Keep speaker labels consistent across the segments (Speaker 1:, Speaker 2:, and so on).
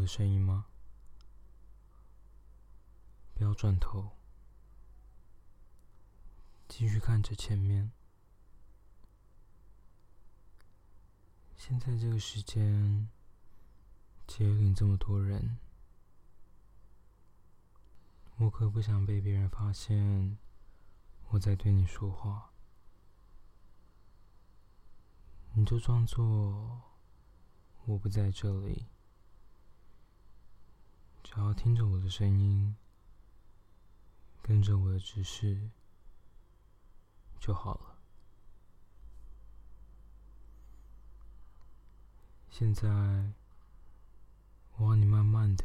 Speaker 1: 的声音吗？不要转头，继续看着前面。现在这个时间，街里这么多人，我可不想被别人发现我在对你说话。你就装作我不在这里，只要听着我的声音，跟着我的指示就好了。现在，我要你慢慢的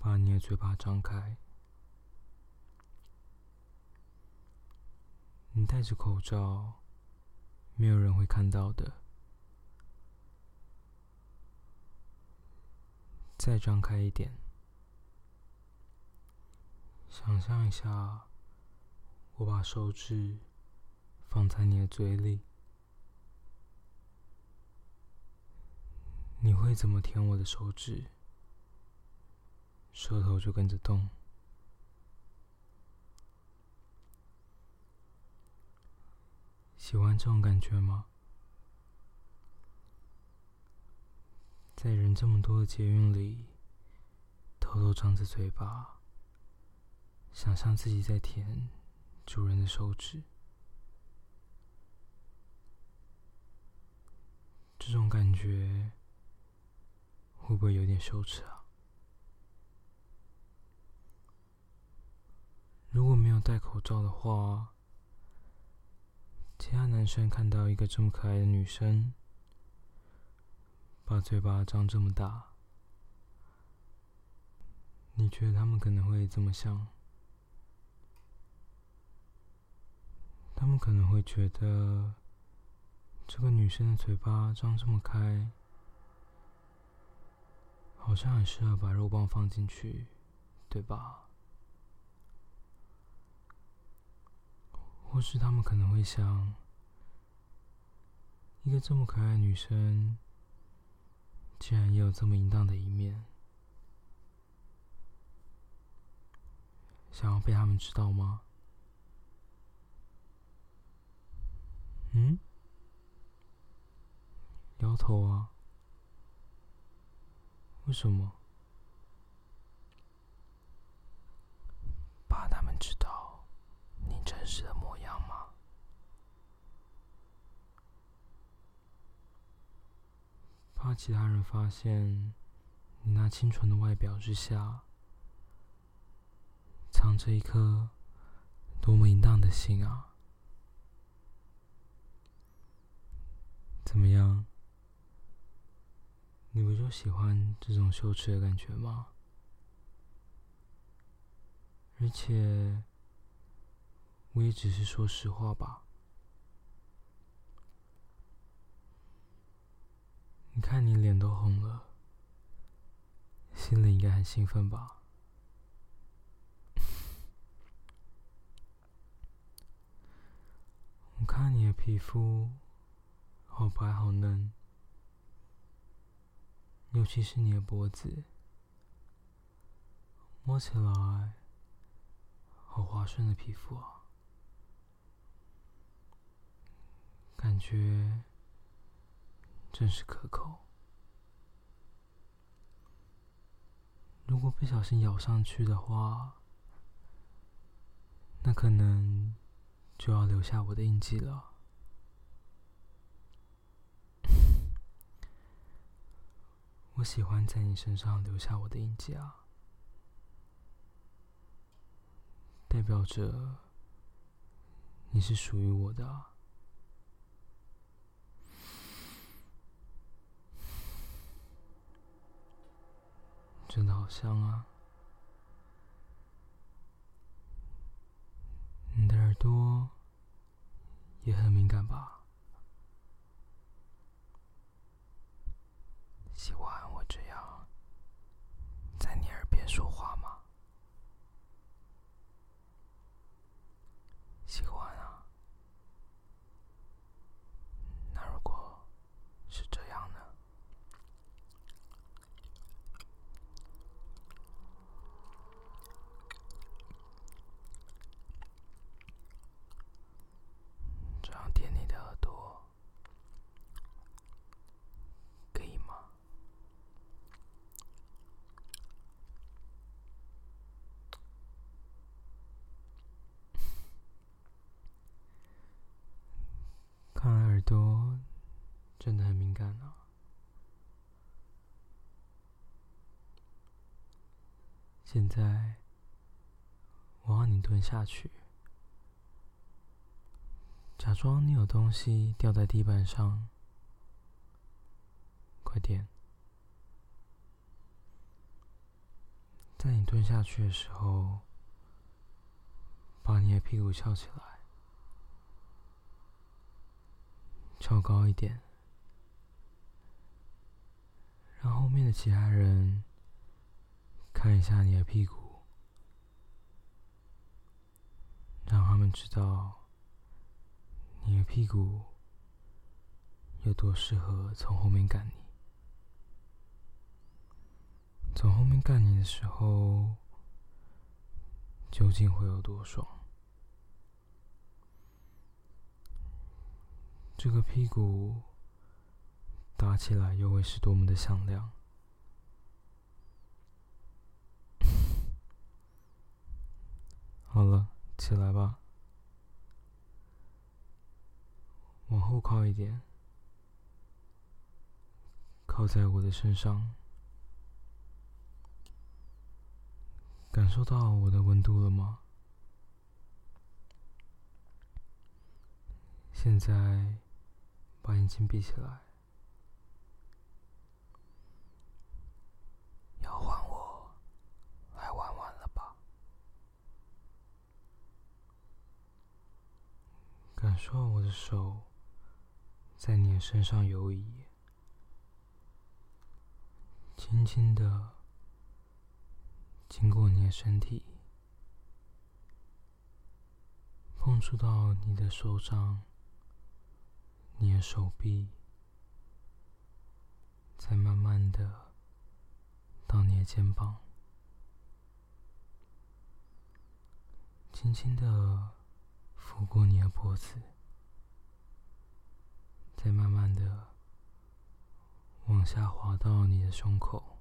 Speaker 1: 把你的嘴巴张开。你戴着口罩，没有人会看到的。再张开一点，想象一下，我把手指放在你的嘴里。你会怎么舔我的手指？舌头就跟着动。喜欢这种感觉吗？在人这么多的捷运里，偷偷张着嘴巴，想象自己在舔主人的手指，这种感觉。会不会有点羞耻啊？如果没有戴口罩的话，其他男生看到一个这么可爱的女生，把嘴巴张这么大，你觉得他们可能会怎么想？他们可能会觉得这个女生的嘴巴张这么开。好像很适合把肉棒放进去，对吧？或是他们可能会想，一个这么可爱的女生，竟然也有这么淫荡的一面，想要被他们知道吗？嗯？摇头啊。为什么？怕他们知道你真实的模样吗？怕其他人发现你那清纯的外表之下，藏着一颗多么淫荡的心啊？怎么样？你不就喜欢这种羞耻的感觉吗？而且，我也只是说实话吧。你看你脸都红了，心里应该很兴奋吧？我看你的皮肤好白好嫩。尤其是你的脖子，摸起来好滑顺的皮肤啊，感觉真是可口。如果不小心咬上去的话，那可能就要留下我的印记了。我喜欢在你身上留下我的印记啊，代表着你是属于我的，真的好香啊！你的耳朵也很敏感吧？喜欢。朵真的很敏感啊。现在，我让你蹲下去，假装你有东西掉在地板上，快点！在你蹲下去的时候，把你的屁股翘起来。翘高一点，让后面的其他人。看一下你的屁股，让他们知道你的屁股有多适合从后面干你。从后面干你的时候，究竟会有多爽？这个屁股打起来又会是多么的响亮？好了，起来吧，往后靠一点，靠在我的身上，感受到我的温度了吗？现在把眼睛闭起来。感受我的手在你身上游移，轻轻的经过你的身体，碰触到你的手掌、你的手臂，再慢慢的到你的肩膀，轻轻的。抚过你的脖子，再慢慢的往下滑到你的胸口。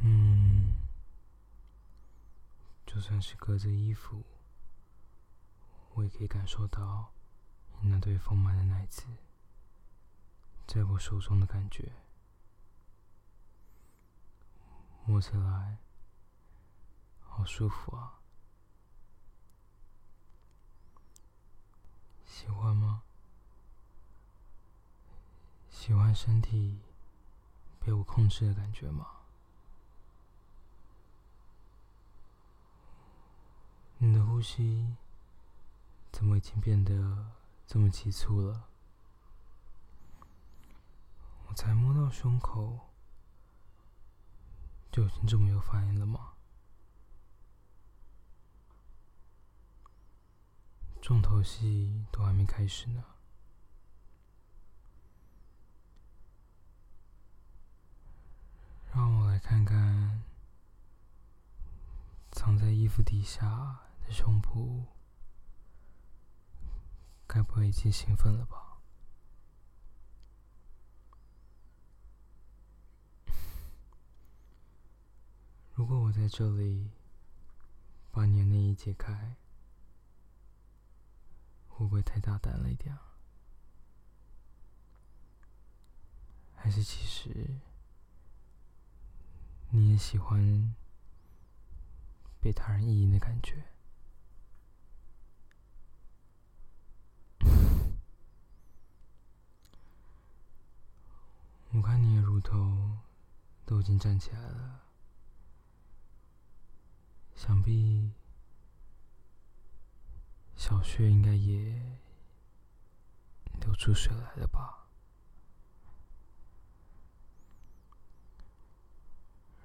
Speaker 1: 嗯，就算是隔着衣服，我也可以感受到你那对丰满的奶子在我手中的感觉，摸起来好舒服啊！喜欢吗？喜欢身体被我控制的感觉吗？你的呼吸怎么已经变得这么急促了？我才摸到胸口，就已经这么有反应了吗？重头戏都还没开始呢，让我来看看藏在衣服底下的胸脯，该不会已经兴奋了吧？如果我在这里把你的内衣解开。会不会太大胆了一点？还是其实你也喜欢被他人意淫的感觉？我看你的乳头都已经站起来了，想必……小穴应该也流出水来了吧？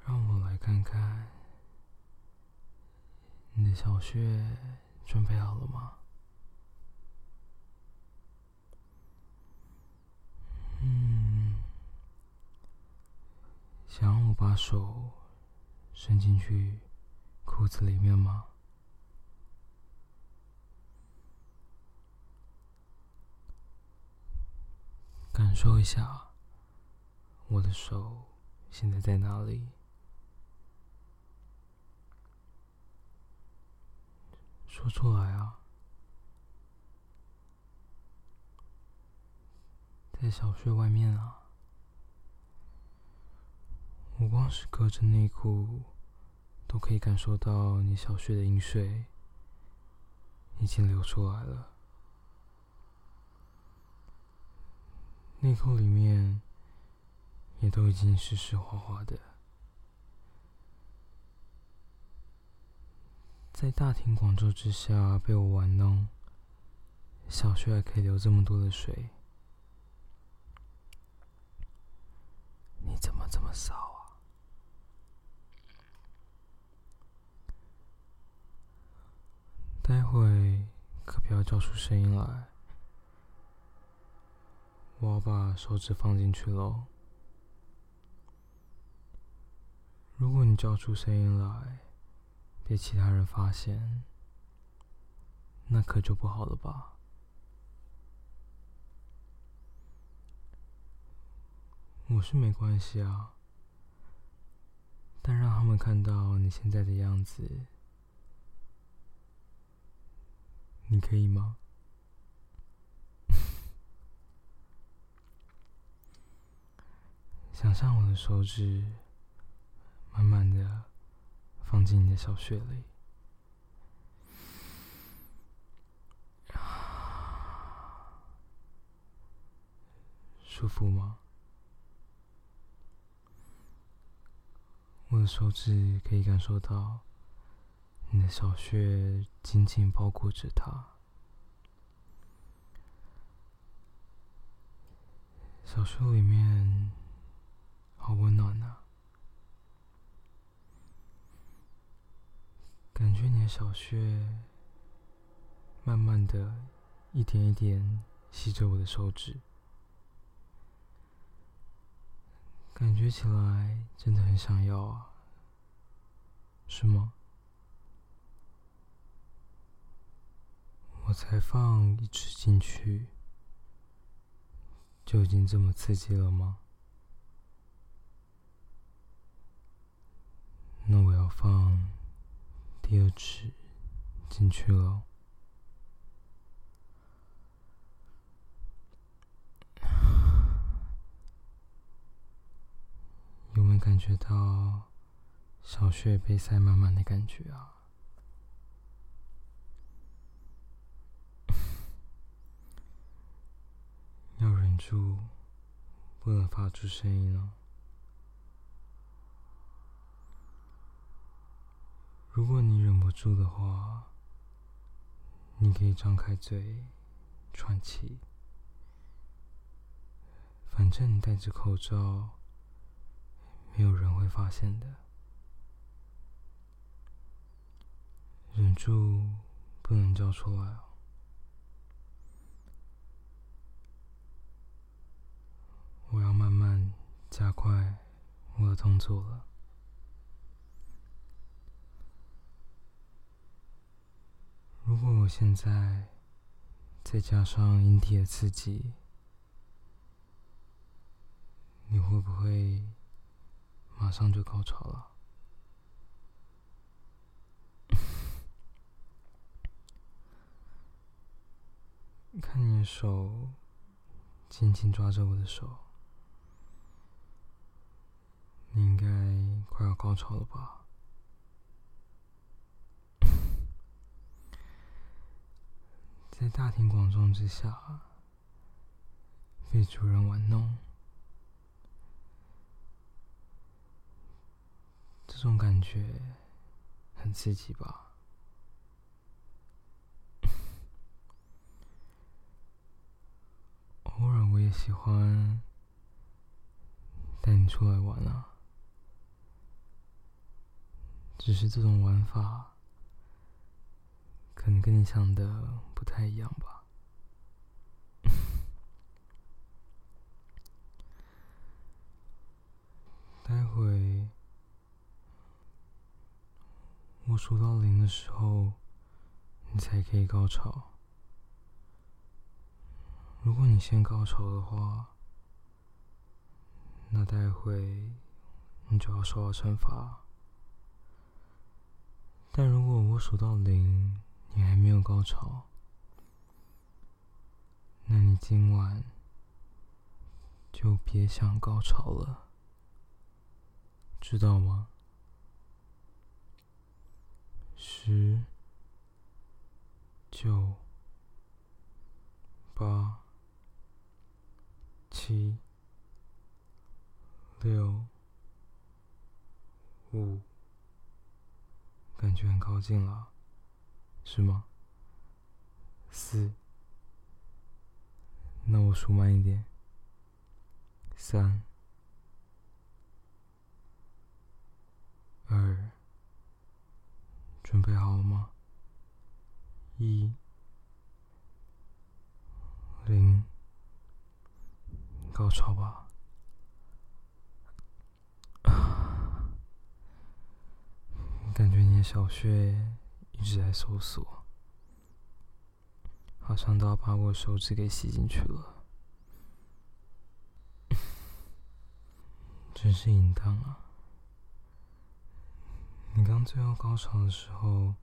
Speaker 1: 让我来看看，你的小穴准备好了吗？想让我把手伸进去裤子里面吗？感受一下，我的手现在在哪里？说出来啊！在小穴外面啊！光是隔着内裤，都可以感受到你小穴的饮水已经流出来了。内裤里面也都已经湿湿滑滑的，在大庭广众之下被我玩弄，小穴还可以流这么多的水，你怎么这么骚啊？待会可不要叫出声音来。我要把手指放进去喽。如果你叫出声音来，被其他人发现，那可就不好了吧？我是没关系啊，但让他们看到你现在的样子，你可以吗？想象我的手指慢慢的放进你的小穴里，舒服吗？我的手指可以感受到你的小穴紧紧包裹着它，小穴里面。好温暖呐！感觉你的小穴慢慢的一点一点吸着我的手指，感觉起来真的很想要啊，是吗？我才放一指进去，就已经这么刺激了吗？那我要放第二只进去了，有没有感觉到小穴被塞满满的感觉啊？要忍住，不能发出声音了。如果你忍不住的话，你可以张开嘴喘气。反正你戴着口罩，没有人会发现的。忍住，不能叫出来哦。我要慢慢加快我的动作了。如果我现在再加上阴蒂的刺激，你会不会马上就高潮了？看你的手紧紧抓着我的手，你应该快要高潮了吧？在大庭广众之下被主人玩弄，这种感觉很刺激吧？偶尔我也喜欢带你出来玩啊，只是这种玩法。可能跟你想的不太一样吧。待会我数到零的时候，你才可以高潮。如果你先高潮的话，那待会你就要受到惩罚。但如果我数到零，你还没有高潮，那你今晚就别想高潮了，知道吗？十、九、八、七、六、五，感觉很靠近了，是吗？四，那我数慢一点。三。二，准备好了吗？一，零，高潮吧！感觉你的小穴一直在收缩，好像都要把我手指给吸进去了，真是淫荡啊！你刚最后高潮的时候，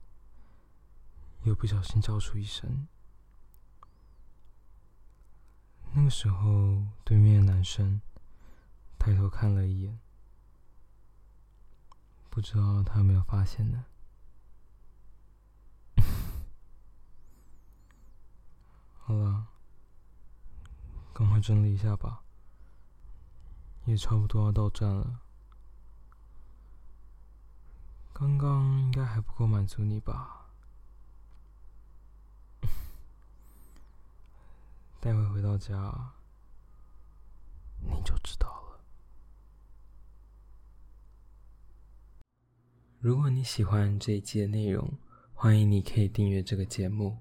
Speaker 1: 又不小心叫出一声。那个时候，对面的男生抬头看了一眼，不知道他有没有发现呢？好了，赶快整理一下吧，也差不多要到站了。刚刚应该还不够满足你吧？待会回到家，你就知道了。如果你喜欢这一期的内容，欢迎你可以订阅这个节目。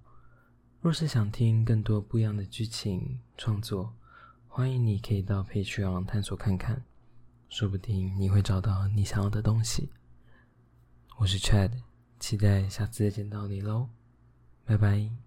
Speaker 1: 若是想听更多不一样的剧情创作，欢迎你可以到 Patreon 探索看看，说不定你会找到你想要的东西。我是 Chad，期待下次再见到你喽，拜拜。